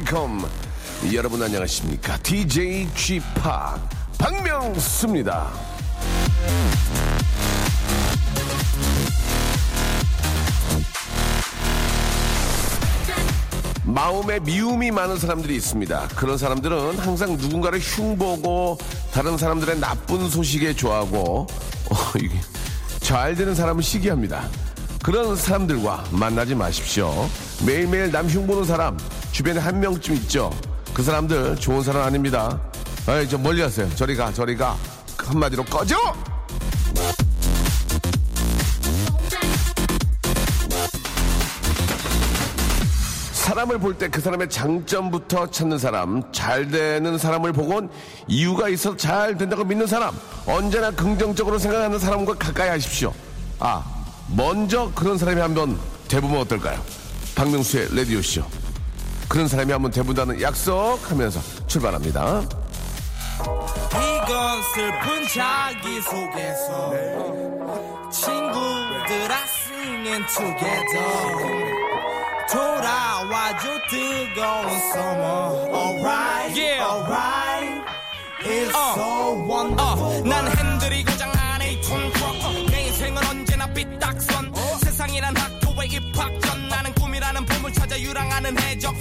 welcome. 여러분 안녕하십니까? DJ g p 박명수입니다. 마음에 미움이 많은 사람들이 있습니다. 그런 사람들은 항상 누군가를 흉보고 다른 사람들의 나쁜 소식에 좋아하고 어, 잘 되는 사람은 시기합니다. 그런 사람들과 만나지 마십시오. 매일매일 남 흉보는 사람 주변에 한 명쯤 있죠. 그 사람들 좋은 사람 아닙니다. 아이 저 멀리 하세요. 저리 가 저리 가 한마디로 꺼져. 사람을 볼 때 그 사람의 장점부터 찾는 사람, 잘 되는 사람을 보곤 이유가 있어 잘 된다고 믿는 사람, 언제나 긍정적으로 생각하는 사람과 가까이 하십시오. 아, 먼저 그런 사람이 한번 대보면 어떨까요? 박명수의 레디오쇼. 그런 사람이 한번 대본다는 약속하면서 출발합니다. 이건 슬픈 자기 소개서 친구들아 singing together. 돌아와줘 뜨거운 summer. Alright Yeah. alright. It's 어. so 어, wonderful 난 핸들이 고장 안에 이톤 트럭 내 인생은 언제나 삐딱선. 세상이란 학교의 입학 전. 나는 꿈이라는 봄을 찾아 유랑하는 해적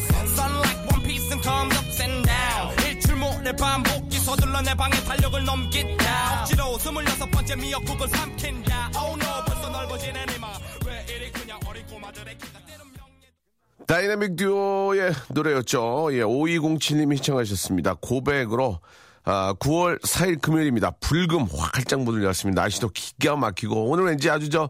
And comes up and down 일출 모레 반복기 서둘러 내 방에 달력을 넘긴다 억지로 스물여섯 번째 미역국을 삼킨다 Oh no 벌써 넓어지는 이마 왜 이리 그냥 어린 꼬마들의 명예 다이나믹 듀오의 노래였죠. 예, 5207님이 시청하셨습니다. 고백으로 아, 9월 4일 금요일입니다. 불금 활짝 문을 열었습니다. 날씨도 기가 막히고 오늘 왠지 아주 저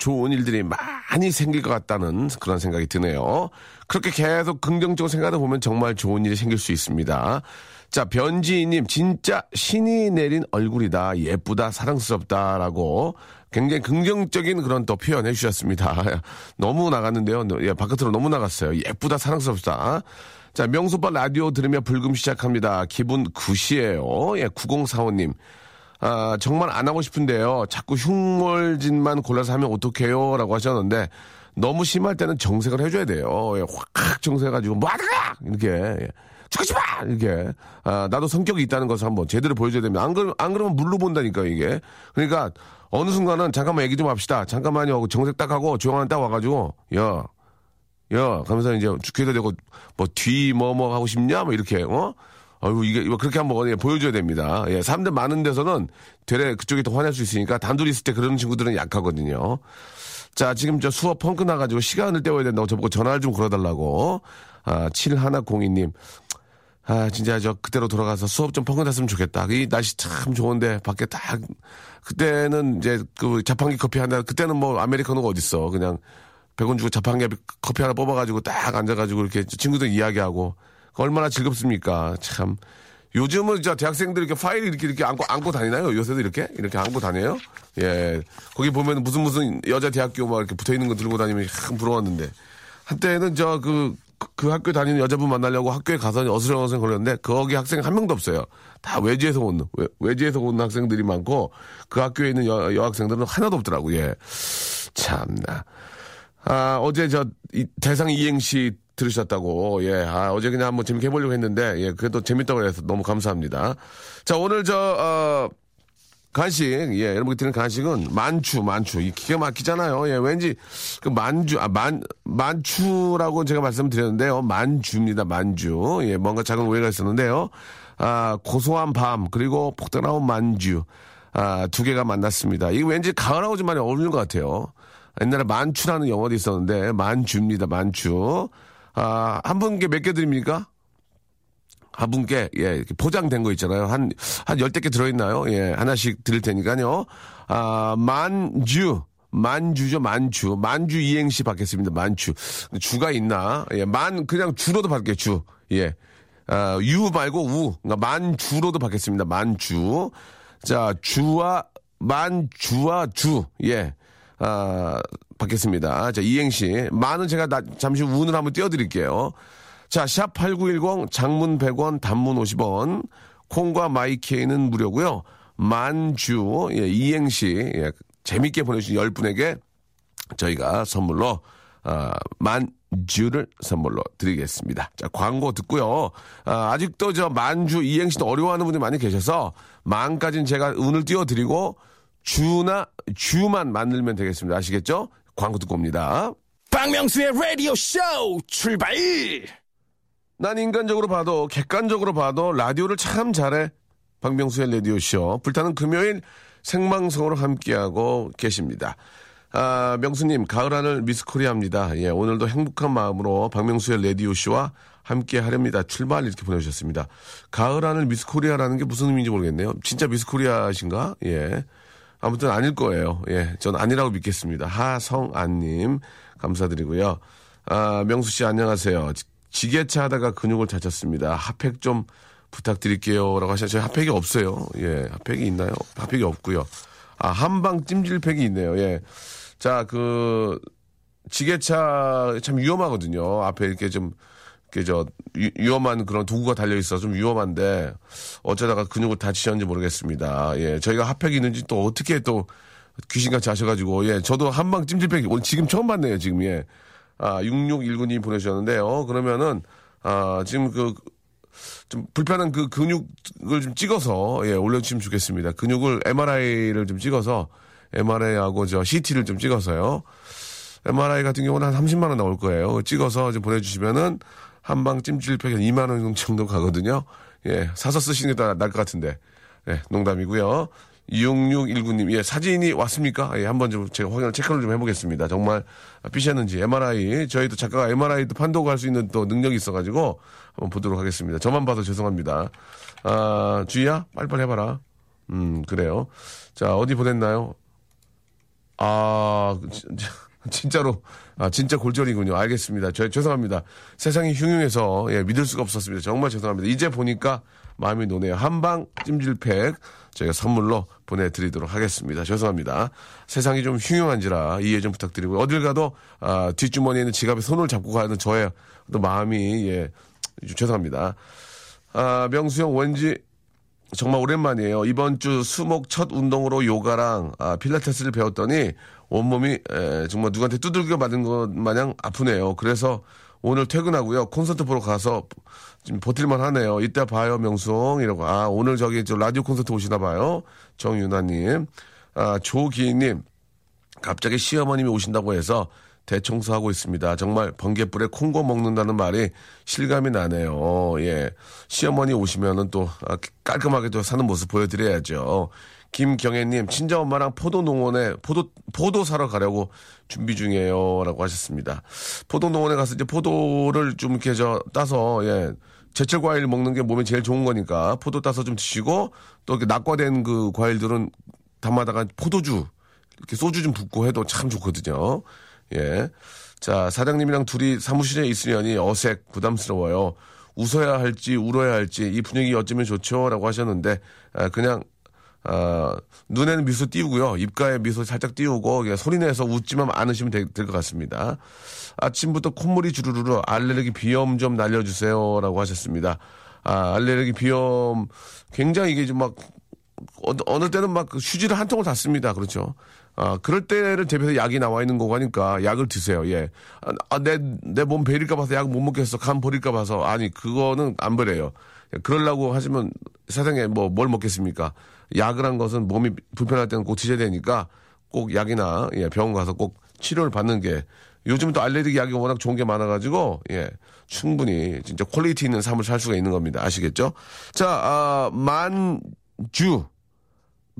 좋은 일들이 많이 생길 것 같다는 그런 생각이 드네요. 그렇게 계속 긍정적으로 생각하다 보면 정말 좋은 일이 생길 수 있습니다. 자, 변지희님, 진짜 신이 내린 얼굴이다. 예쁘다, 사랑스럽다라고 굉장히 긍정적인 그런 또 표현해 주셨습니다. 너무 나갔는데요. 예, 바깥으로 너무 나갔어요. 예쁘다, 사랑스럽다. 자, 명소빠 라디오 들으며 불금 시작합니다. 기분 굿이에요. 예, 9045님. 아, 정말 안 하고 싶은데요. 자꾸 흉물짓만 골라서 하면 어떡해요? 라고 하셨는데, 너무 심할 때는 정색을 해줘야 돼요. 예, 확 정색해가지고, 뭐 하다가! 이렇게. 예. 죽고 싶어! 이렇게. 아, 나도 성격이 있다는 것을 한번 제대로 보여줘야 됩니다. 안, 그러, 안 그러면 물로 본다니까, 이게. 그러니까, 어느 순간은 잠깐만 얘기 좀 합시다. 잠깐만요. 하고 정색 딱 하고 조용한 딱 와가지고, 야, 야, 가면서 이제 귀에다 대고, 뭐, 뒤, 뭐, 뭐 하고 싶냐? 뭐, 이렇게, 어? 아이고, 이게, 그렇게 한번 예, 보여줘야 됩니다. 예, 사람들 많은 데서는 되레 그쪽이 더 화낼 수 있으니까 단둘이 있을 때 그런 친구들은 약하거든요. 자, 지금 저 수업 펑크 나가지고 시간을 때워야 된다고 저보고 전화를 좀 걸어달라고. 아, 7102님. 아, 진짜 저 그때로 돌아가서 수업 좀 펑크 났으면 좋겠다. 이 날씨 참 좋은데 밖에 딱, 그때는 이제 그 자판기 커피 하나, 그때는 뭐 아메리카노가 어딨어. 그냥 100원 주고 자판기 커피 하나 뽑아가지고 딱 앉아가지고 이렇게 친구들 이야기하고 얼마나 즐겁습니까? 참. 요즘은 저 대학생들 이렇게 파일 이렇게 이렇게 안고 안고 다니나요? 요새도 이렇게 이렇게 안고 다녀요? 예. 거기 보면 무슨 무슨 여자 대학교 막 이렇게 붙어 있는 거 들고 다니면 참 부러웠는데 한때는 저그그 학교 다니는 여자분 만나려고 학교에 가서 어슬렁어슬렁 걸렸는데 거기 학생 한 명도 없어요. 다 외지에서 온 외, 외지에서 온 학생들이 많고 그 학교에 있는 여, 여학생들은 하나도 없더라고. 예. 참나. 아, 어제 저, 이 대상 이행시 들으셨다고, 예. 아, 어제 그냥 한번 재밌게 해보려고 했는데, 예. 그래도 재밌다고 해서 너무 감사합니다. 자, 오늘 저, 어, 간식, 예, 여러분이 드는 간식은 만추, 만추. 이 기가 막히잖아요. 예, 왠지 그 만주, 아, 만, 만추라고 제가 말씀드렸는데요. 만주입니다, 만주. 예, 뭔가 작은 오해가 있었는데요. 아, 고소한 밤, 그리고 폭탄나온 만주. 아, 두 개가 만났습니다. 이게 왠지 가을하고 좀 많이 어울리는 것 같아요. 옛날에 만추라는 영화도 있었는데, 만주입니다, 만추. 아, 한 분께 몇 개 드립니까? 한 분께, 예, 포장된 거 있잖아요. 한, 한 열댓 개 들어있나요? 예, 하나씩 드릴 테니까요. 아, 만주. 만주죠, 만주. 만주 이행시 받겠습니다, 만주. 주가 있나? 예, 만, 그냥 주로도 받게, 주. 예. 아, 유 말고 우. 그러니까 만주로도 받겠습니다, 만주. 자, 주와, 만주와 주. 예. 아, 받겠습니다. 자, 이행시. 만은 제가 나, 잠시 후 운을 한번 띄워드릴게요. 자, 샵 8910 장문 100원, 단문 50원. 콩과 마이케이는 무료고요 만주, 예, 이행시. 예, 재밌게 보내주신 10분에게 저희가 선물로 아, 만주를 선물로 드리겠습니다. 자, 광고 듣고요. 아, 아직도 저 만주 이행시도 어려워하는 분들이 많이 계셔서 만까지는 제가 운을 띄워드리고 주나 주만 만들면 되겠습니다. 아시겠죠? 광고 듣고 옵니다. 박명수의 라디오 쇼 출발! 난 인간적으로 봐도 객관적으로 봐도 라디오를 참 잘해. 박명수의 라디오 쇼. 불타는 금요일 생방송으로 함께하고 계십니다. 아, 명수님, 가을 하늘 미스 코리아입니다. 예, 오늘도 행복한 마음으로 박명수의 라디오쇼와 함께 하렵니다. 출발 이렇게 보내주셨습니다. 가을 하늘 미스 코리아라는 게 무슨 의미인지 모르겠네요. 진짜 미스 코리아신가? 예. 아무튼 아닐 거예요. 예, 전 아니라고 믿겠습니다. 하성안님, 감사드리고요. 아, 명수 씨 안녕하세요. 지- 지게차 하다가 근육을 다쳤습니다. 핫팩 좀 부탁드릴게요. 라고 하셨어요. 저희 핫팩이 없어요. 예, 핫팩이 있나요? 핫팩이 없고요. 아, 한방 찜질팩이 있네요. 예. 자, 그, 지게차 참 위험하거든요. 앞에 이렇게 좀, 이렇게 저, 위, 위험한 그런 도구가 달려 있어 좀 위험한데, 어쩌다가 근육을 다치셨는지 모르겠습니다. 예. 저희가 핫팩이 있는지 또 어떻게 또 귀신같이 하셔가지고, 예. 저도 한방 찜질팩 오늘 지금 처음 봤네요, 지금, 예. 아, 6619님 보내주셨는데요. 그러면은, 아, 지금 그, 좀 불편한 그 근육을 좀 찍어서 예, 올려주시면 좋겠습니다. 근육을 MRI를 좀 찍어서 MRI하고 저 CT를 좀 찍어서요. MRI 같은 경우는 한 30만 원 나올 거예요. 찍어서 좀 보내주시면은 한 방 찜질팩 한 2만 원 정도 가거든요. 예, 사서 쓰시는 게더 나을 것 같은데. 예, 농담이고요. 6619님, 예, 사진이 왔습니까? 예, 한번 좀 제가 확인을 체크를 좀 해보겠습니다. 정말 삐셨는지 MRI, 저희도 작가가 MRI도 판독할 수 있는 또 능력이 있어가지고 한번 보도록 하겠습니다. 저만 봐도 죄송합니다. 아, 주희야, 빨리빨리 해봐라. 음, 그래요. 자, 어디 보냈나요? 아, 진짜, 진짜로, 아, 진짜 골절이군요. 알겠습니다. 저, 죄송합니다. 세상이 흉흉해서, 예, 믿을 수가 없었습니다. 정말 죄송합니다. 이제 보니까 마음이 노네요. 한방 찜질팩 저희가 선물로 보내드리도록 하겠습니다. 죄송합니다. 세상이 좀 흉흉한지라 이해 좀 부탁드리고요. 어딜 가도, 아, 뒷주머니에 있는 지갑에 손을 잡고 가는 저의 또 마음이, 예, 좀 죄송합니다. 아, 명수 형 왠지 정말 오랜만이에요. 이번 주 수목 첫 운동으로 요가랑 아, 필라테스를 배웠더니 온몸이 에, 정말 누구한테 두들겨 맞은 것 마냥 아프네요. 그래서 오늘 퇴근하고요. 콘서트 보러 가서 좀 버틸만 하네요. 이따 봐요, 명수홍. 이러고. 아, 오늘 저기 저 라디오 콘서트 오시나 봐요. 정윤아님. 아, 조기님. 갑자기 시어머님이 오신다고 해서 대청소하고 있습니다. 정말 번개불에 콩고 먹는다는 말이 실감이 나네요. 예. 시어머니 오시면은 또 아, 깔끔하게 또 사는 모습 보여드려야죠. 김경애님, 친정엄마랑 포도농원에 포도, 포도 사러 가려고 준비 중이에요. 라고 하셨습니다. 포도농원에 가서 이제 포도를 좀 이렇게 저 따서, 예. 제철 과일 먹는 게 몸에 제일 좋은 거니까 포도 따서 좀 드시고 또 이렇게 낙과된 그 과일들은 담아다가 포도주 이렇게 소주 좀 붓고 해도 참 좋거든요. 예. 자, 사장님이랑 둘이 사무실에 있으려니 어색, 부담스러워요. 웃어야 할지, 울어야 할지, 이 분위기 어쩌면 좋죠? 라고 하셨는데, 아, 그냥, 아, 눈에는 미소 띄우고요. 입가에 미소 살짝 띄우고, 소리내서 웃지만 않으시면 될 것 같습니다. 아침부터 콧물이 주르르르 알레르기 비염 좀 날려주세요. 라고 하셨습니다. 아, 알레르기 비염, 굉장히 이게 좀 막, 어, 어느 때는 막그 휴지를 한 통을 다 씁니다. 그렇죠. 아, 그럴 때를 대비해서 약이 나와 있는 거고 하니까 약을 드세요. 예. 아, 내, 내 몸 베릴까 봐서 약 못 먹겠어. 간 버릴까 봐서. 아니, 그거는 안 버려요. 그러려고 하시면 세상에 뭐 뭘 먹겠습니까? 약을 한 것은 몸이 불편할 때는 꼭 드셔야 되니까 꼭 약이나 예, 병원 가서 꼭 치료를 받는 게 요즘 또 알레르기 약이 워낙 좋은 게 많아가지고 예 충분히 진짜 퀄리티 있는 삶을 살 수가 있는 겁니다 아시겠죠? 자 아, 만주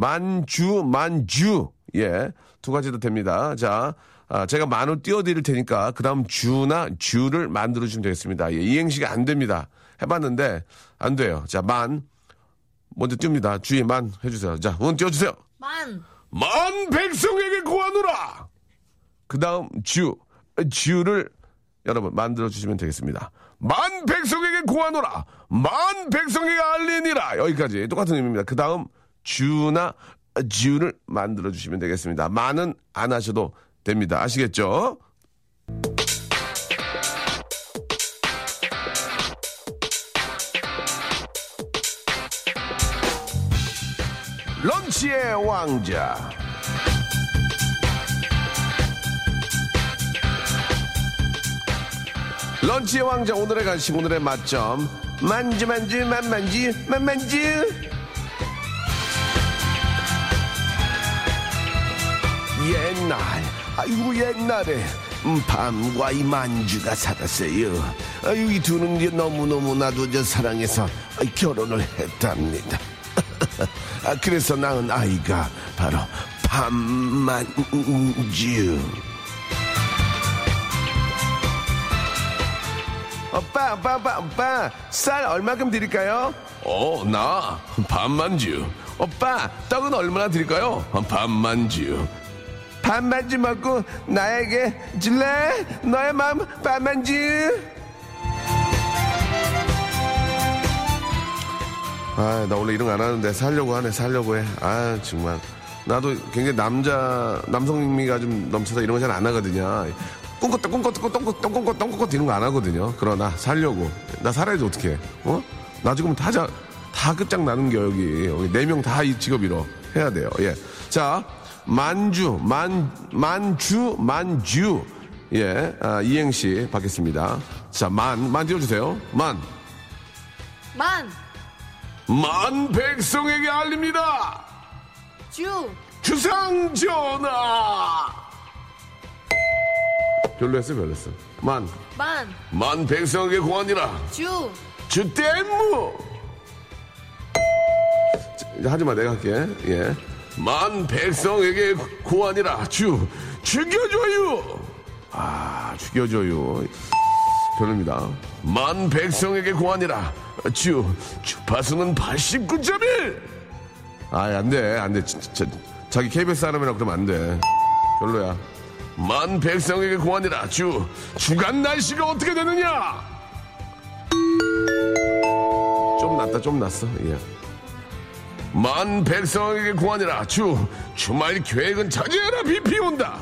만주, 만주. 예. 두 가지도 됩니다. 자, 아, 제가 만을 띄워드릴 테니까, 그 다음 주나 주를 만들어주시면 되겠습니다. 예, 이행시가 안 됩니다. 해봤는데, 안 돼요. 자, 만. 먼저 띄웁니다. 주의 만 해주세요. 자, 운 띄워주세요. 만, 만 백성에게 구하노라! 그 다음 주. 주를 여러분 만들어주시면 되겠습니다. 만 백성에게 구하노라! 만 백성에게 알리니라! 여기까지 똑같은 의미입니다. 그 다음 주나 주를 만들어 주시면 되겠습니다. 많은 안 하셔도 됩니다. 아시겠죠? 런치의 왕자. 런치의 왕자 오늘의 간식 오늘의 맛점. 만주 만주 만만주 만만주 옛날 아이고 옛날에 음, 밤과 이 만주가 살았어요. 아유 이 두는 너무너무 나도 저 사랑해서 아, 결혼을 했답니다 아, 그래서 낳은 아이가 바로 밤만주 오빠, 오빠, 오빠, 오빠, 쌀 얼마큼 드릴까요? 어, 나 반만주. 오빠, 떡은 얼마나 드릴까요? 반만주. 반만주 먹고 나에게 줄래? 너의 마음 반만주. 아, 나 원래 이런 거 안 하는데 살려고 하네, 살려고 해. 아, 정말. 나도 굉장히 남자, 남성미가 좀 넘쳐서 이런 거 잘 안 하거든요. 꿈꿨다, 꿈꿨다, 꿈꿨다, 꿈꿨다, 꿈꿨다 이런 거 안 하거든요. 그러나 살려고. 나 살아야지 어떻게 어? 나 지금 다, 자, 다 끝장나는 게 여기. 여기 네 명 다 이 직업이로 해야 돼요. 예. 자, 만주, 만, 만주, 만주. 예, 아, 이행시 받겠습니다. 자, 만, 만 띄워주세요. 만. 만, 만 백성에게 알립니다. 주, 주상 전하. 별로했어, 별로했어. 만, 만, 만 백성에게 고하니라. 주, 주댐무. 하지 마, 내가 할게. 예. 만 백성에게 고하니라. 주, 죽여줘요. 아, 죽여줘요. 별로입니다. 만 백성에게 고하니라. 주, 주파수는 89.1. 아, 안 돼, 안 돼. 진짜, 자기 KBS 사람이라고 그러면 안 돼. 별로야. 만 백성에게 고하니라. 주, 주간 날씨가 어떻게 되느냐? 좀 낫다, 좀 낫어. 예. 만 백성에게 고하니라. 주, 주말 계획은 자제해라. 비, 비 온다.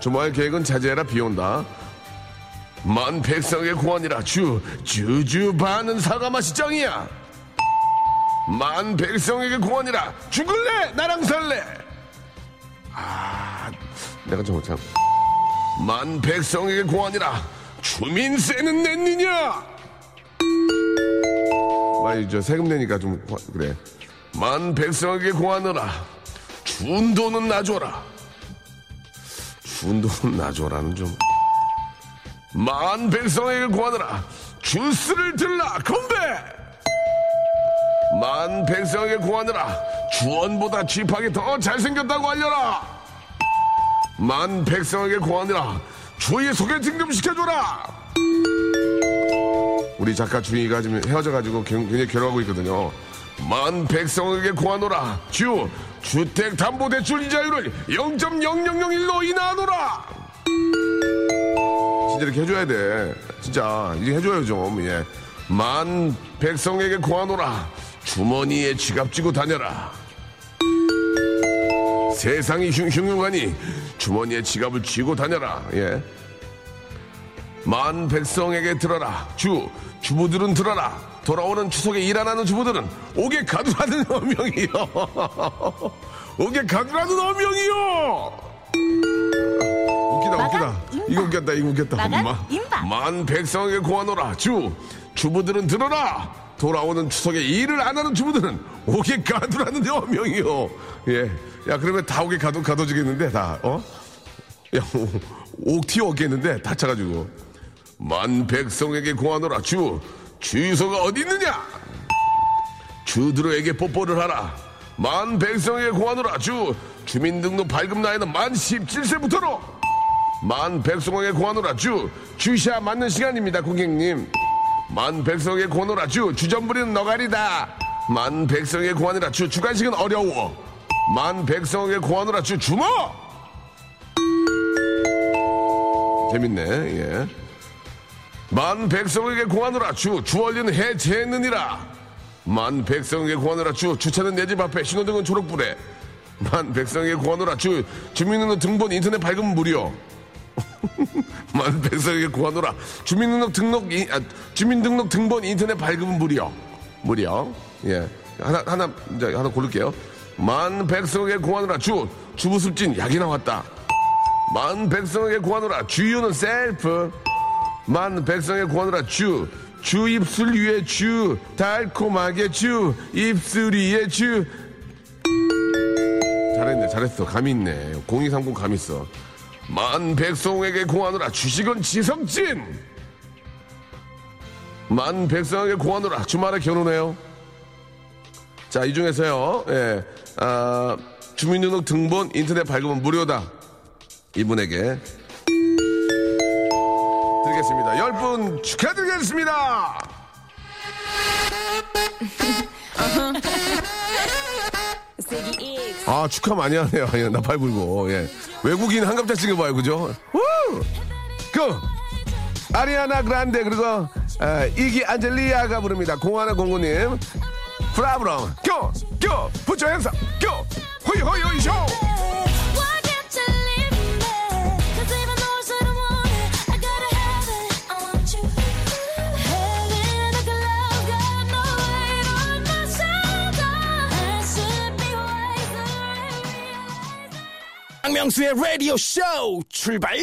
주말 계획은 자제해라. 비 온다. 만 백성에게 고하니라. 주, 주주 반은 사과 맛이 짱이야. 만 백성에게 고하니라. 죽을래? 나랑 살래? 아, 내가 좀 참. 만 백성에게 고하니라. 주민세는 냈느냐? 많이 저 세금 내니까 좀 화- 그래. 만 백성에게 고하느라. 준돈은 놔줘라. 준돈은 놔줘라는 좀. 만 백성에게 고하느라. 주스를 들라. 건배! 만 백성에게 고하느라 주원보다 쥐팍이 더 잘생겼다고 알려라 만 백성에게 고하느라 주의 소개팅 좀 시켜줘라 우리 작가 주희가 지금 헤어져가지고 굉장히 괴로워하고 있거든요 만 백성에게 고하노라 주 주택담보대출 이자율을 0.0001로 인하하노라 진짜 이렇게 해줘야 돼. 진짜 이제 해줘요 좀. 예. 만 백성에게 고하노라. 주머니에 지갑 쥐고 다녀라. 세상이 흉, 흉흉하니 주머니에 지갑을 쥐고 다녀라. 예. 만 백성에게 들어라. 주 주부들은 들어라. 돌아오는 추석에 일 안 하는 주부들은 옥에 가두라는 어명이요. 옥에 가두라는 어명이요. 웃기다. 이거 웃겼다 이거 웃겼다 마감 마- 임박. 만 백성에게 고하노라. 주 주부들은 들어라. 돌아오는 추석에 일을 안 하는 주부들은 옥에 가두라는 어명이요. 예 야 그러면 다 옥에 가둬 가둬지겠는데 다 어 야 옥 튀어 오겠는데 다쳐가지고. 만 백성에게 고하노라. 주 주유소가 어디 있느냐? 주들에게 뽀뽀를 하라. 만 백성에게 고하노라. 주 주민등록 발급 나이는 만 17세부터로. 만 백성에게 고하노라. 주 주샤 맞는 시간입니다, 고객님. 만 백성에게 고하노라. 주 주전부리는 너가리다. 만 백성에게 고하노라. 주 주간식은 어려워. 만 백성에게 고하노라. 주 주모. 재밌네. 예. 만 백성에게 고하노라. 주 주얼리는 해제했느니라. 만 백성에게 구하노라 주 주차는 내 집 앞에 신호등은 초록불에 만 백성에게 구하노라 주 주민등록 등본 인터넷 밝으면 무료 만 백성에게 구하노라. 주민등록 등록 이- 아, 주민등록 등본 인터넷 밝으면 무료 무료 예. 하나 하나 이제 하나 고를게요. 만 백성에게 구하노라. 주 주부습진 약이 나왔다. 만 백성에게 구하노라. 주유는 셀프. 만 백성에게 구하노라. 주, 주 입술 위에 주, 달콤하게 주, 입술 위에 주. 잘했네, 잘했어. 감이 있네. 0230 감이 있어. 만 백성에게 구하노라 주식은 지성진. 만 백성에게 구하노라 주말에 결혼해요. 자, 이 중에서요, 예, 아, 주민등록 등본 인터넷 밝으면 무료다. 이분에게 드리겠습니다. 10분 축하드리겠습니다. 아, 축하 많이 하네요. 예, 나팔 불고. 예. 외국인 한갑자 찍어봐요, 그죠? 우! 그! 아리아나 그란데, 그리고, 아, 이기 안젤리아가 부릅니다. 공하나 공구님. 프라브럼, 교! 교! 부처 행사, 교! 호이, 호이, 호이, 쇼! 박명수의 라디오 쇼 출발!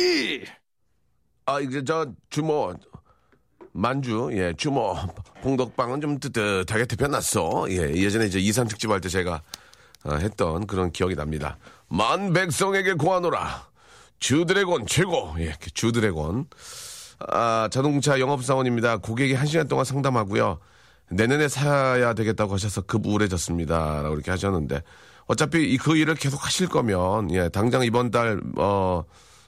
아, 이제 저 주모 만주, 예, 주모 홍덕빵은 좀 뜨뜻하게 데펴놨어. 예, 예전에 이제 이산 특집 할 때 제가 어, 했던 그런 기억이 납니다. 만 백성에게 구하노라. 주드래곤 최고. 예, 주드래곤. 아, 자동차 영업사원입니다. 고객이 한 시간 동안 상담하고요. 내년에 사야 되겠다고 하셔서 급 우울해졌습니다. 라고 이렇게 하셨는데, 어차피 이- 그 일을 계속 하실 거면, 예, 당장 이번 달, 어,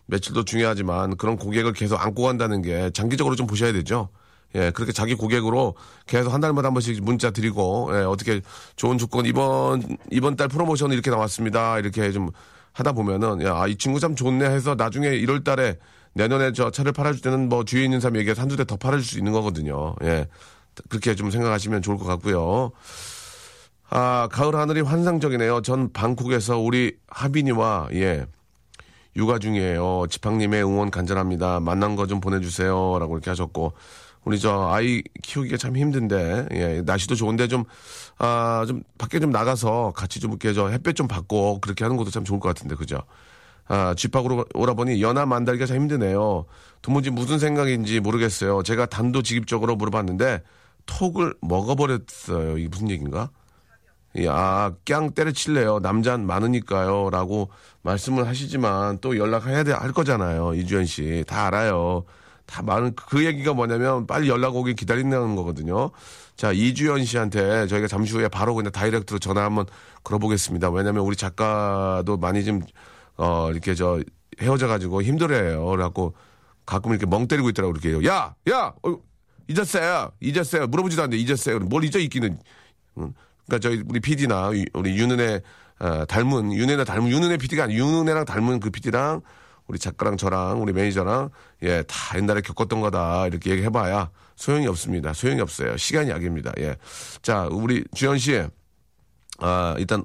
매출도 중요하지만 그런 고객을 계속 안고 간다는 게 장기적으로 좀 보셔야 되죠. 예, 그렇게 자기 고객으로 계속 한 달마다 한 번씩 문자 드리고, 예, 어떻게 좋은 조건, 이번, 이번 달 프로모션은 이렇게 나왔습니다. 이렇게 좀 하다 보면은, 야, 아, 이 친구 참 좋네 해서 나중에 1월 달에 내년에 저 차를 팔아줄 때는 뭐 주위에 있는 사람 얘기해서 한두 대 더 팔아줄 수 있는 거거든요. 예. 그렇게 좀 생각하시면 좋을 것 같고요. 아, 가을 하늘이 환상적이네요. 전 방콕에서 우리 하빈이와, 예, 육아 중이에요. 지팡님의 응원 간절합니다. 만난 거 좀 보내주세요. 라고 이렇게 하셨고, 우리 저 아이 키우기가 참 힘든데, 예, 날씨도 좋은데 좀, 아, 좀 밖에 좀 나가서 같이 좀 이렇게 저 햇볕 좀 받고 그렇게 하는 것도 참 좋을 것 같은데, 그죠? 아, 집밖으로 오라보니 연하 만달기가 참 힘드네요. 도무지 무슨 생각인지 모르겠어요. 제가 단도직입적으로 물어봤는데, 톡을 먹어버렸어요. 이게 무슨 얘기인가? 야, 깡 때려칠래요. 남잔 많으니까요. 라고 말씀을 하시지만 또 연락해야 돼, 할 거잖아요. 이주연 씨. 다 알아요. 다 많은, 그 얘기가 뭐냐면 빨리 연락 오길 기다린다는 거거든요. 자, 이주연 씨한테 저희가 잠시 후에 바로 그냥 다이렉트로 전화 한번 걸어보겠습니다. 왜냐면 우리 작가도 많이 좀, 어, 이렇게 저 헤어져가지고 힘들어해요. 그래갖고 가끔 이렇게 멍 때리고 있더라고. 이렇게. 해요. 야! 야! 어, 잊었어요. 잊었어요. 물어보지도 않는데 잊었어요. 뭘 잊어 있기는. 응. 그러니까 저희 우리 PD나 우리 윤은혜 어, 닮은 윤은혜 닮은 윤은혜 PD가 아니라 윤은혜랑 닮은 그 PD랑 우리 작가랑 저랑 우리 매니저랑 예 다 옛날에 겪었던 거다 이렇게 얘기해봐야 소용이 없습니다. 소용이 없어요. 시간이 약입니다. 예. 자 우리 주현 씨, 아 일단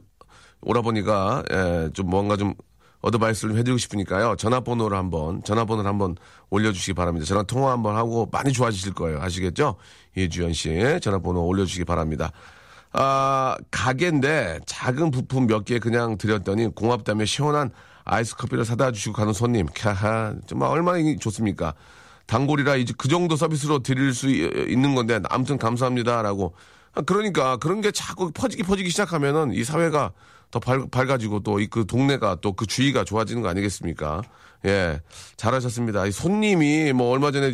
오라버니가 예, 좀 뭔가 좀 어드바이스를 좀 해드리고 싶으니까요. 전화번호를 한번 전화번호를 한번 올려주시기 바랍니다. 전화 통화 한번 하고 많이 좋아지실 거예요. 아시겠죠? 이주연 씨 전화번호 올려주시기 바랍니다. 아, 가게인데 작은 부품 몇 개 그냥 드렸더니 고맙다며 시원한 아이스 커피를 사다 주시고 가는 손님. 캬하, 정말 얼마나 좋습니까? 단골이라 이제 그 정도 서비스로 드릴 수 이- 있는 건데 아무튼 감사합니다라고. 아, 그러니까 그런 게 자꾸 퍼지기 퍼지기 시작하면은 이 사회가 더 밝, 밝아지고 또 이 그 동네가 또 그 주위가 좋아지는 거 아니겠습니까? 예, 잘하셨습니다. 이 손님이 뭐 얼마 전에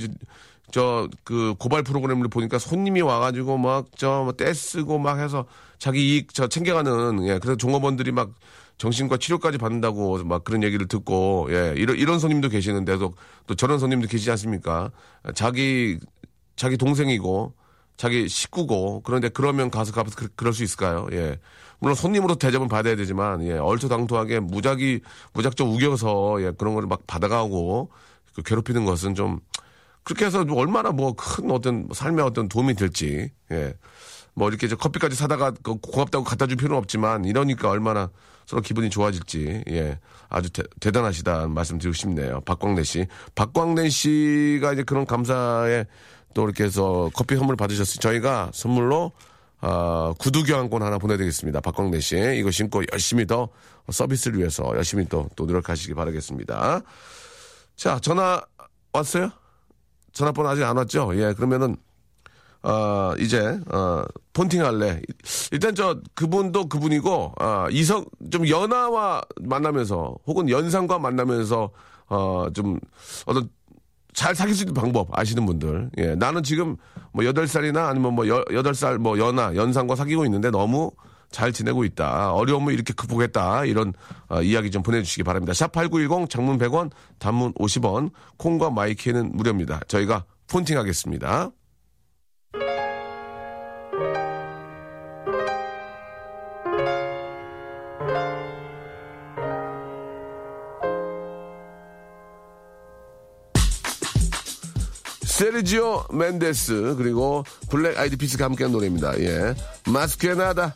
저 그 고발 프로그램을 보니까 손님이 와가지고 막저 떼쓰고 막 해서 자기 이익 저 챙겨가는 예 그래서 종업원들이 막 정신과 치료까지 받는다고 막 그런 얘기를 듣고 예 이런 이런 손님도 계시는데 또, 또 저런 손님도 계시지 않습니까? 자기 자기 동생이고 자기 식구고 그런데 그러면 가서 가서 그, 그럴 수 있을까요? 예. 물론 손님으로 대접은 받아야 되지만 예, 얼토당토하게 무작위 무작정 우겨서 예, 그런 걸 막 받아가고 그 괴롭히는 것은 좀 그렇게 해서 뭐 얼마나 뭐 큰 어떤 삶의 어떤 도움이 될지, 예. 뭐 이렇게 저 커피까지 사다가 그 고맙다고 갖다 줄 필요는 없지만 이러니까 얼마나 서로 기분이 좋아질지, 예. 아주 대, 단하시다 말씀 드리고 싶네요. 박광래 씨. 박광래 씨가 이제 그런 감사에 또 이렇게 해서 커피 선물 받으셨어요. 저희가 선물로 아, 구두 교환권 하나 보내드리겠습니다. 박광래 씨. 이거 신고 열심히 더 서비스를 위해서 열심히 또, 또 노력하시기 바라겠습니다. 자, 전화 왔어요? 전화번호 아직 안 왔죠? 예, 그러면은, 어, 이제, 어, 폰팅 할래. 일단 저, 그분도 그분이고, 아, 이성, 좀 연하와 만나면서, 혹은 연상과 만나면서, 어, 좀, 어떤, 잘 사귈 수 있는 방법 아시는 분들. 예, 나는 지금 뭐 8살이나 아니면 뭐 여, 8살 뭐 연하, 연상과 사귀고 있는데 너무 잘 지내고 있다. 어려움을 이렇게 극복했다. 이런 어, 이야기 좀 보내주시기 바랍니다. 샵8910 장문 100원, 단문 50원, 콩과 my K는 무료입니다. 저희가 폰팅 하겠습니다. 세르지오 멘데스 그리고 블랙 아이드 피스가 함께한 노래입니다. 예, 마스케나다.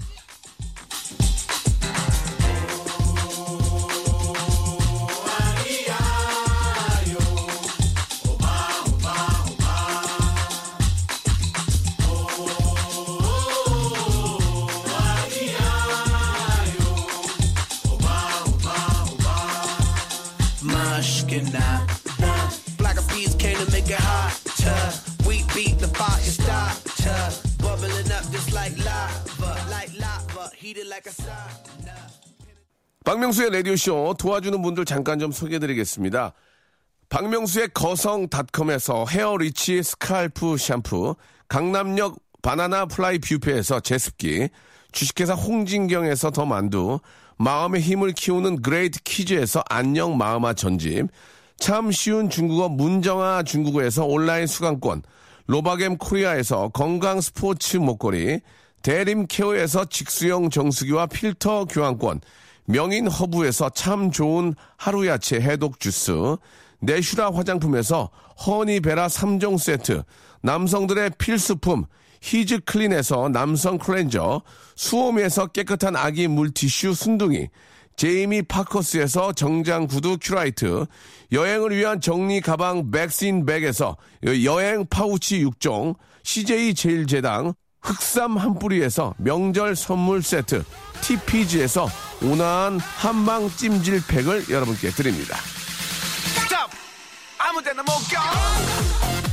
Bees came to make it hotter. We be the fire starter. Bubbling up just like lava, like lava, heated like a sauna. 박명수의 라디오쇼 도와주는 분들 잠깐 좀 소개해드리겠습니다. 박명수의 거성닷컴에서 헤어리치 스칼프 샴푸, 강남역 바나나 플라이 뷰페에서 제습기, 주식회사 홍진경에서 더 만두, 마음의 힘을 키우는 그레이트 키즈에서 안녕 마음아 전집, 참 쉬운 중국어 문정아 중국어에서 온라인 수강권, 로바겜 코리아에서 건강 스포츠 목걸이, 대림 케어에서 직수형 정수기와 필터 교환권, 명인 허브에서 참 좋은 하루 야채 해독 주스, 내슈라 화장품에서 허니베라 3종 세트, 남성들의 필수품 히즈 클린에서 남성 클렌저, 수오미에서 깨끗한 아기 물티슈 순둥이, 제이미 파커스에서 정장 구두 큐라이트, 여행을 위한 정리 가방 백신 백에서 여행 파우치 6종, CJ 제일제당, 흑삼 한 뿌리에서 명절 선물 세트, TPG에서 온화한 한방 찜질팩을 여러분께 드립니다. Stop! 아무 데나 못 가!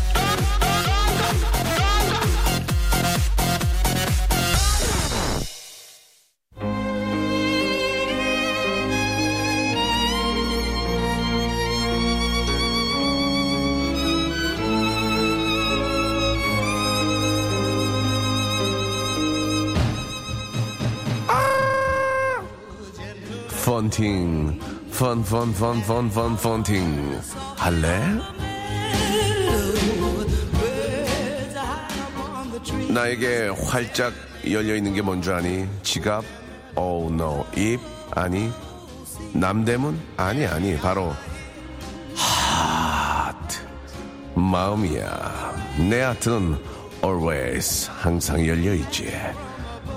펀팅, 펀, 펀, 펀, 펀, 펀, 펀팅. 할래? 나에게 활짝 열려 있는 게 뭔 줄 아니? 지갑? Oh no. 입? 아니. 남대문? 아니, 아니. 바로 하트. 마음이야. 내 하트는 always 항상 열려 있지.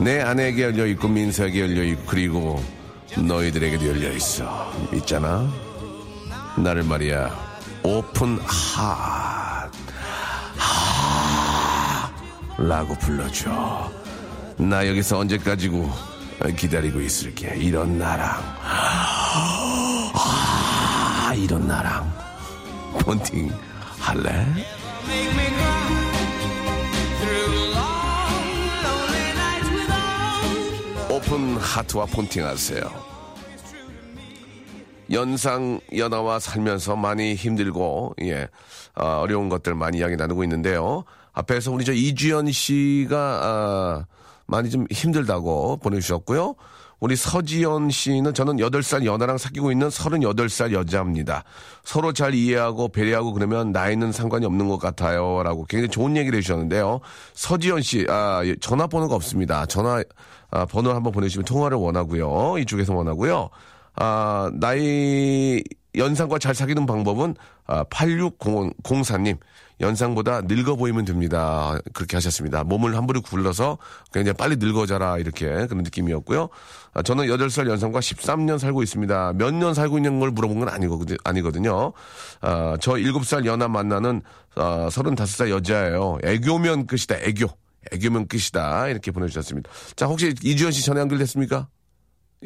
내 아내에게 열려 있고 민서에게 열려 있고 그리고 너희들에게도 열려 있어. 있잖아. 나를 말이야. 오픈 하. 하. 라고 불러줘. 나 여기서 언제까지고 기다리고 있을게. 이런 나랑. 아, 이런 나랑. 폰팅 할래? 오픈 하트와 폰팅하세요. 연상 연하와 살면서 많이 힘들고 예 아, 어려운 것들 많이 이야기 나누고 있는데요. 앞에서 우리 저 이주연 씨가 아, 많이 좀 힘들다고 보내주셨고요. 우리 서지연 씨는 저는 8살 연하랑 사귀고 있는 38살 여자입니다. 서로 잘 이해하고 배려하고 그러면 나이는 상관이 없는 것 같아요. 라고 굉장히 좋은 얘기를 해주셨는데요. 서지연 씨, 아, 예, 전화번호가 없습니다. 전화, 아, 번호 한번 보내주시면 통화를 원하고요. 이쪽에서 원하고요. 아, 나이, 연상과 잘 사귀는 방법은 아, 8604님 연상보다 늙어 보이면 됩니다. 그렇게 하셨습니다. 몸을 함부로 굴러서 그냥 빨리 늙어져라 이렇게 그런 느낌이었고요. 아, 저는 8살 연상과 13년 살고 있습니다. 몇 년 살고 있는 걸 물어본 건 아니거든요. 아니거든요. 아, 저 7살 연하 만나는 아, 35살 여자예요. 애교면 끝이다. 애교. 애교면 끝이다. 이렇게 보내주셨습니다. 자, 혹시 이주연 씨 전화 연결됐습니까?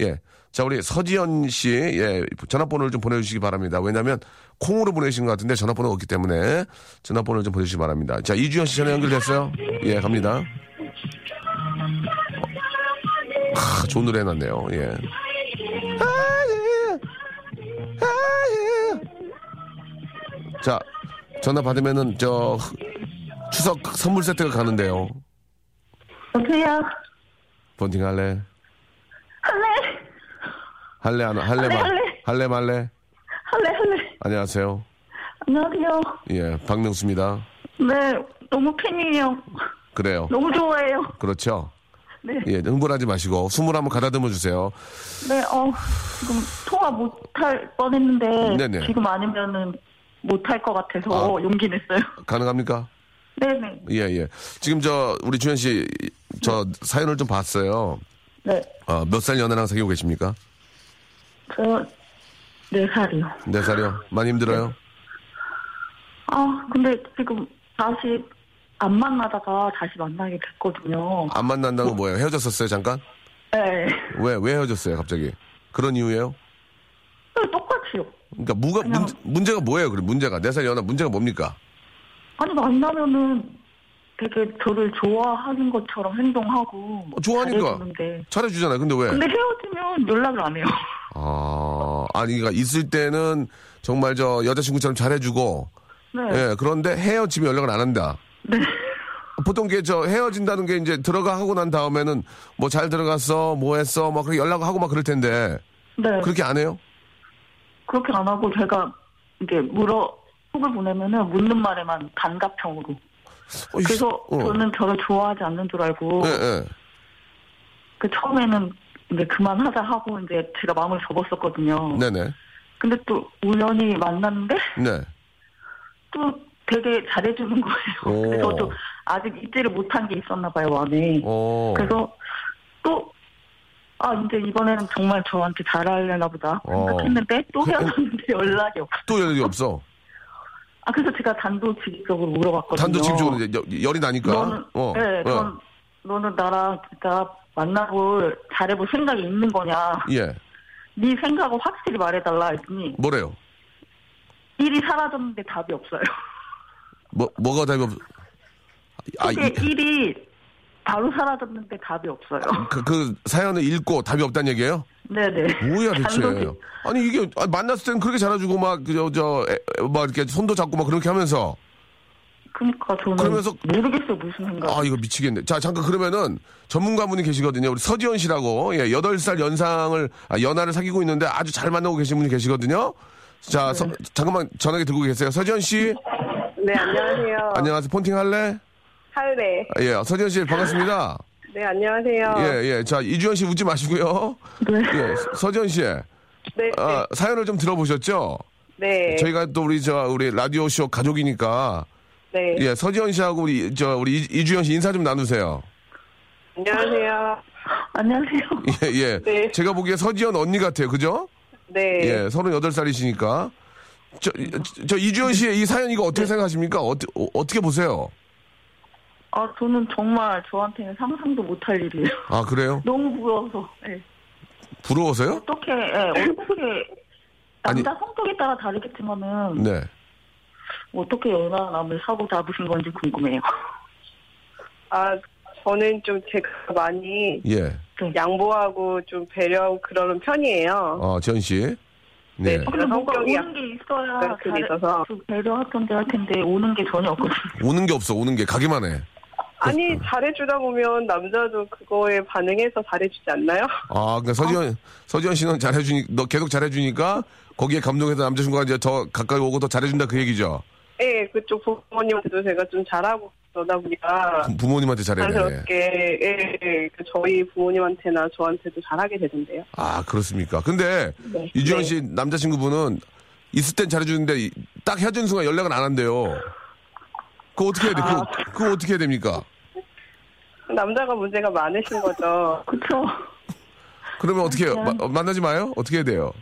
예. 자, 우리 서지연 씨, 예, 전화번호를 좀 보내주시기 바랍니다. 왜냐면, 콩으로 보내신 것 같은데 전화번호가 없기 때문에 전화번호를 좀 보내주시기 바랍니다. 자, 이주연 씨 전화 연결됐어요? 예, 갑니다. 하, 좋은 노래 해놨네요, 예. 자, 전화 받으면은, 저, 추석 선물 세트가 가는데요. 여보세요? 본팅 할래? 할래? 할래, 안, 할래, 할래, 말, 할래. 할래, 말래? 할래, 할래. 안녕하세요. 안녕하세요. 예, 박명수입니다. 네, 너무 팬이에요. 그래요. 너무 좋아해요. 그렇죠. 네. 예, 흥분하지 마시고 숨을 한번 가다듬어 주세요. 네, 어, 지금 통화 못할 뻔했는데, 네네. 지금 아니면은 못할 것 같아서 아. 용기 냈어요. 가능합니까? 네네. 예, 예. 지금 저 우리 주현 씨 저 사연을 좀 봤어요. 네, 어, 몇 살 연하랑 사귀고 계십니까? 저, 네 살이요. 네 살이요. 많이 힘들어요? 아, 근데 지금 다시 안 만나다가 다시 만나게 됐거든요. 안 만난다는 건 뭐예요? 헤어졌었어요, 잠깐? 네. 왜, 왜 헤어졌어요, 갑자기? 그런 이유예요? 네, 똑같이요. 그러니까 뭐가 그냥- 문제, 문제가 뭐예요? 그럼 문제가 네 살 연하 문제가 뭡니까? 아니, 만나면은 되게 저를 좋아하는 것처럼 행동하고. 어, 좋아하니까 잘해주는데. 잘해주잖아요. 근데 왜? 근데 헤어지면 연락을 안 해요. 아, 아니, 그러니까 있을 때는 정말 저 여자친구처럼 잘해주고, 네. 예, 그런데 헤어지면 연락을 안 한다. 네. 보통 게 저 헤어진다는 게 이제 들어가 하고 난 다음에는 뭐 잘 들어갔어, 뭐 했어, 막 그렇게 연락하고 막 그럴 텐데, 네. 그렇게 안 해요? 그렇게 안 하고 제가 이게 물어 톡을 보내면은 묻는 말에만 단답형으로. 어, 이- 그래서 어. 저는 저를 좋아하지 않는 줄 알고 예, 예. 그 처음에는 이제 그만하자 하고 이제 제가 마음을 접었었거든요. 네네. 근데 또 우연히 만났는데 네. 또 되게 잘해주는 거예요. 오. 근데 저도 아직 잊지를 못한 게 있었나 봐요 안에. 어. 그래서 또 아, 이제 이번에는 정말 저한테 잘하려나 보다 어. 생각했는데 또 헤어졌는데 연락이 없어. 또 연락이 없어. 아, 그래서 제가 단도직입적으로 물어봤거든요. 단도직입적으로 이제 여- 열이 나니까. 너는, 어. 네, 어. 넌, 너는 나랑 진짜 만나볼, 잘해볼 생각이 있는 거냐. 예. 네 생각을 확실히 말해달라 했더니 뭐래요? 일이 사라졌는데 답이 없어요. 뭐, 뭐가 답이 없, 아, 이, 일이 바로 사라졌는데 답이 없어요. 그, 그 사연을 읽고 답이 없다는 얘기예요? 네네. 뭐야 대체? 단도직- 아니 이게 아, 만났을 때는 그렇게 잘해주고 막저저막 이렇게 손도 잡고 막 그렇게 하면서 그러니까 저는 그러면서- 모르겠어요 무슨 생각. 아 이거 미치겠네. 자 잠깐 그러면은 전문가분이 계시거든요. 우리 서지현 씨라고 예 여덟 살 연상을 아, 연하를 사귀고 있는데 아주 잘 만나고 계신 분이 계시거든요. 자 서- 잠깐만 전화기 들고 계세요. 서지현 씨 네, 안녕하세요. 안녕하세요. 폰팅 할래? 할래. 아, 예 서지현 씨 반갑습니다. 네, 안녕하세요. 예 예. 자 이주현 씨 웃지 마시고요. 네. 예 서지현 씨 네, 아, 사연을 좀 들어보셨죠? 네. 저희가 또 우리 저 우리 라디오 쇼 가족이니까 네. 예 서지현 씨하고 우리 저 우리 이- 이주현 씨 인사 좀 나누세요. 안녕하세요. 안녕하세요. 예 예. 네. 제가 보기에 서지현 언니 같아요. 그죠? 네. 예, 38살이시니까. 저, 저, 저 이주현 씨의 이 사연 이거 어떻게 생각하십니까? 어떻게, 어떻게 보세요? 아 저는 정말 저한테는 상상도 못할 일이에요. 아, 그래요? 너무 부러워서. 네. 부러워서요? 어떻게 예, 어떻게 아니- 남자 성격에 따라 다르겠지만은 네. 어떻게 연하남을 사고 잡으신 건지 궁금해요. 아, 저는 좀 제가 많이 예. 양보하고 좀 배려 그러는 편이에요. 어, 지현 씨. 네. 네. 근데 뭔가 성격이 오는 게 있어야 그게 있어서. 그 배려하던데 할 텐데 오는 게 전혀 없거든요. 오는 게 없어, 오는 게. 가기만 해. 아니, 잘해주다 보면 남자도 그거에 반응해서 잘해주지 않나요? 아, 그러니까 서지현, 서지현 씨는 잘해주니, 너 계속 잘해주니까 거기에 감동해서 남자친구가 이제 더 가까이 오고 더 잘해준다 그 얘기죠. 예, 그쪽 부모님한테도 제가 좀 잘하고 그러다 보니까 부- 부모님한테 잘해야 돼. 자연스럽게 예, 예, 그 저희 부모님한테나 저한테도 잘하게 되던데요. 아, 그렇습니까? 근데 네. 이주현 네. 씨 남자친구분은 있을 땐 잘해주는데 이- 딱 헤어지는 순간 연락은 안 한대요. 그거 어떻게 해야 돼? 그거, 그거 어떻게 해야 됩니까? 남자가 문제가 많으신 거죠. 그쵸. 그러면 어떻게 해요? 마- 만나지 마요? 어떻게 해야 돼요?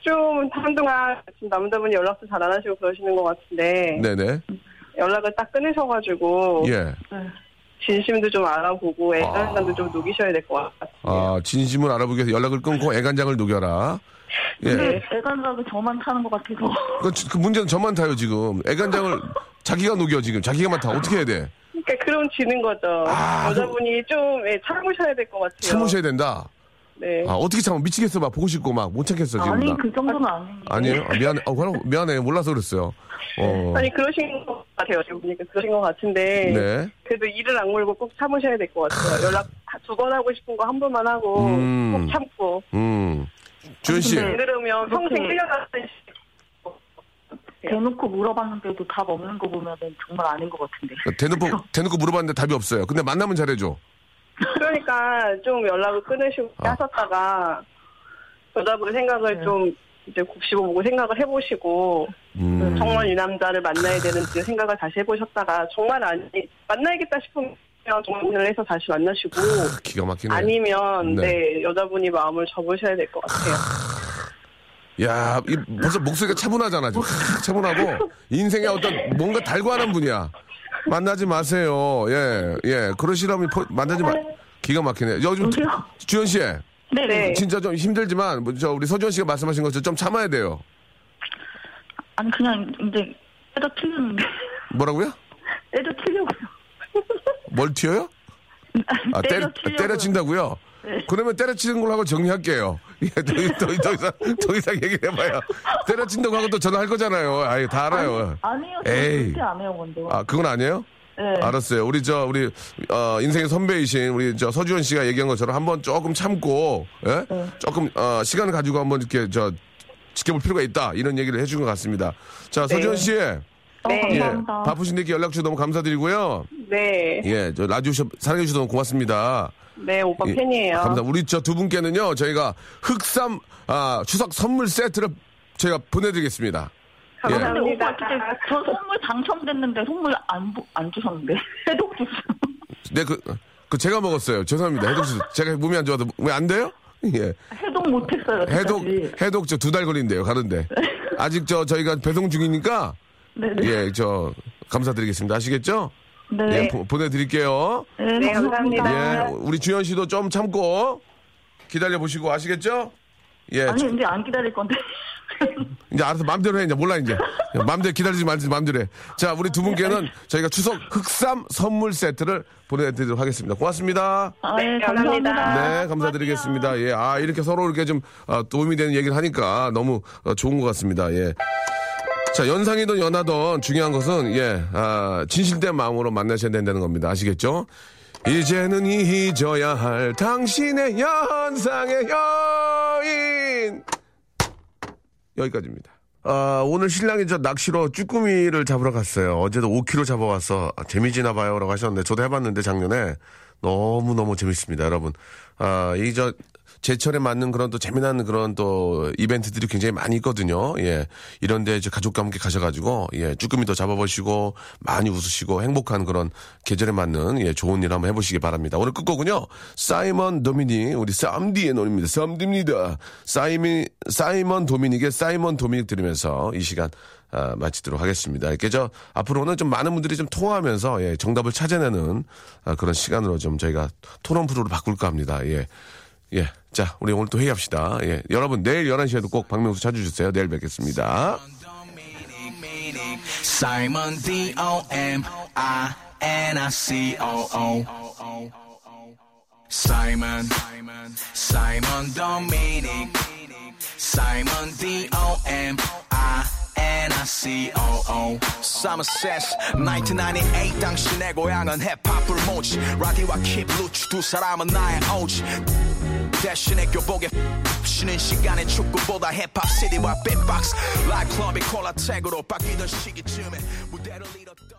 좀 한동안 지금 남자분이 연락도 잘 안 하시고 그러시는 것 같은데 네네. 연락을 딱 끊으셔가지고 예. 진심도 좀 알아보고 애간장도 좀 녹이셔야 될 것 같아요. 아, 진심을 알아보기 위해서 연락을 끊고 애간장을 녹여라. 예. 근데 애간장이 저만 타는 것 같아서. 그, 그 문제는 저만 타요, 지금. 애간장을 자기가 녹여, 지금. 자기가만 타. 어떻게 해야 돼? 그러니까 그럼 지는 거죠. 아, 여자분이 좀 예, 참으셔야 될 것 같아요. 참으셔야 된다. 네. 아, 어떻게 참아? 미치겠어. 막 보고 싶고 막 못 참겠어, 지금. 아니, 나. 그 정도는 아닌데. 아니에요? 아, 미안해. 어, 그럼 미안해. 몰라서 그랬어요. 어. 아니 그러신 것 같아요. 지금 보니까 그러신 것 같은데 네. 그래도 이를 악물고 꼭 참으셔야 될 것 같아요. 연락 두 번 하고 싶은 거 한 번만 하고 음. 꼭 참고 음. 주현 씨. 안 그러면 평생 그렇게- 1년 대놓고 물어봤는데도 답 없는 거 보면은 정말 아닌 것 같은데. 대놓고, 대놓고 물어봤는데 답이 없어요. 근데 만나면 잘해줘. 그러니까 좀 연락을 끊으시고 아. 하셨다가 여자분 생각을 네. 좀 이제 곱씹어보고 생각을 해보시고 음. 정말 이 남자를 만나야 되는지 생각을 다시 해보셨다가 정말 아니 만나야겠다 싶으면 정리를 해서 다시 만나시고 기가 막히네. 아니면 네. 네. 여자분이 마음을 접으셔야 될 것 같아요. 야, 이 벌써 목소리가 차분하잖아, 지금. 차분하고, 인생에 어떤 뭔가 달고하는 분이야. 만나지 마세요. 예, 예. 그러시라면 포- 만나지 마. 기가 막히네. 요즘? 주현 씨, 네네. 진짜 좀 힘들지만, 뭐, 저, 우리 서주현 씨가 말씀하신 것처럼 좀 참아야 돼요. 아니, 그냥 이제 때려 치는데. 뭐라고요? 때려 치려고요. 뭘 튀어요? 아, 때려, 때려치려고요. 때려친다고요? 네. 그러면 때려치는 걸로 하고 정리할게요. 예, 더, 더, 더 이상, 더 이상 얘기를 해봐요. 때려친다고 하고 또 전화할 거잖아요. 아예 다 알아요. 아니요, 저 에이. 그렇게 안 해요, 먼저. 아, 그건 아니에요? 네. 알았어요. 우리 저 우리 어, 인생의 선배이신 우리 저 서주현 씨가 얘기한 것처럼 한번 조금 참고 예? 네. 조금 어, 시간을 가지고 한번 이렇게 저 지켜볼 필요가 있다 이런 얘기를 해준 것 같습니다. 자 서주현 씨, 어, 네. 예. 바쁘신데 이렇게 연락 주셔서 너무 감사드리고요. 네, 예, 저 라디오 쇼 사랑해 주셔서 너무 고맙습니다. 네 오빠 예, 팬이에요. 감사합니다. 우리 저 두 분께는요 저희가 흑삼 아, 추석 선물 세트를 저희가 보내드리겠습니다. 예. 감사합니다. 오빠 진짜 저 선물 당첨됐는데 선물 안, 부- 안 주셨는데. 해독 주스. 네, 그, 그 제가 먹었어요. 죄송합니다. 해독 씨, 제가 몸이 안 좋아서 왜 안 돼요? 예. 해독 못했어요. 해독, 여태까지. 해독 저 두 달 걸린대요, 가는데. 아직 저 저희가 배송 중이니까, 네네. 예, 저, 감사드리겠습니다. 아시겠죠? 네. 예, 보, 보내드릴게요. 네, 네, 감사합니다. 예, 우리 주현 씨도 좀 참고, 기다려 보시고, 아시겠죠? 예, 아니, 이제 안 기다릴 건데. 이제 알아서 마음대로 해, 이제 몰라, 이제. 마음대로 기다리지 말지, 마음대로 해. 자, 우리 두 분께는 저희가 추석 흑삼 선물 세트를 보내드리도록 하겠습니다. 고맙습니다. 아, 네, 네, 감사합니다. 네, 감사드리겠습니다. 예, 아, 이렇게 서로 이렇게 좀 아, 도움이 되는 얘기를 하니까 너무 어, 좋은 것 같습니다. 예. 자, 연상이든 연하든 중요한 것은, 예, 아, 진실된 마음으로 만나셔야 된다는 겁니다. 아시겠죠? 이제는 잊어야 할 당신의 연상의 여인. 여기까지입니다. 아, 오늘 신랑이 저 낚시로 쭈꾸미를 잡으러 갔어요. 어제도 5kg 잡아와서 아, 재미지나 봐요. 라고 하셨는데, 저도 해봤는데, 작년에. 너무너무 재밌습니다, 여러분. 아, 이 저, 제철에 맞는 그런 또 재미난 그런 또 이벤트들이 굉장히 많이 있거든요. 예. 이런데 가족과 함께 가셔가지고, 예, 쭈꾸미도 잡아보시고, 많이 웃으시고, 행복한 그런 계절에 맞는, 예, 좋은 일 한번 해보시기 바랍니다. 오늘 끝곡은요, 사이먼 도미닉, 우리 쌈디의 노래입니다. 쌈디입니다. 사이미, 사이먼 도미닉의 사이먼 도미닉 들으면서 이 시간, 아, 마치도록 하겠습니다. 이렇게 저, 앞으로는 좀 많은 분들이 좀 통화하면서, 예, 정답을 찾아내는 아, 그런 시간으로 좀 저희가 토론 프로를 바꿀까 합니다. 예. 예. 자, 우리 오늘 또 회의합시다. 예. 여러분, 내일 11시에도 꼭 박명수 찾아주세요. 내일 뵙겠습니다. Simon D O M I N I C O O Simon Simon Dominic Simon D O M I N I C O O Somerset 1998 당신의 고향은 힙합을 모지 라디오와 킵 루츠 두 사람은 나의 오지 대신에 교복에 쉬는 시간에 축구보다 힙합 CD와 빅박스 라이브 클럽이 콜라텍으로 바뀌던 시기쯤에 무대를 잃었던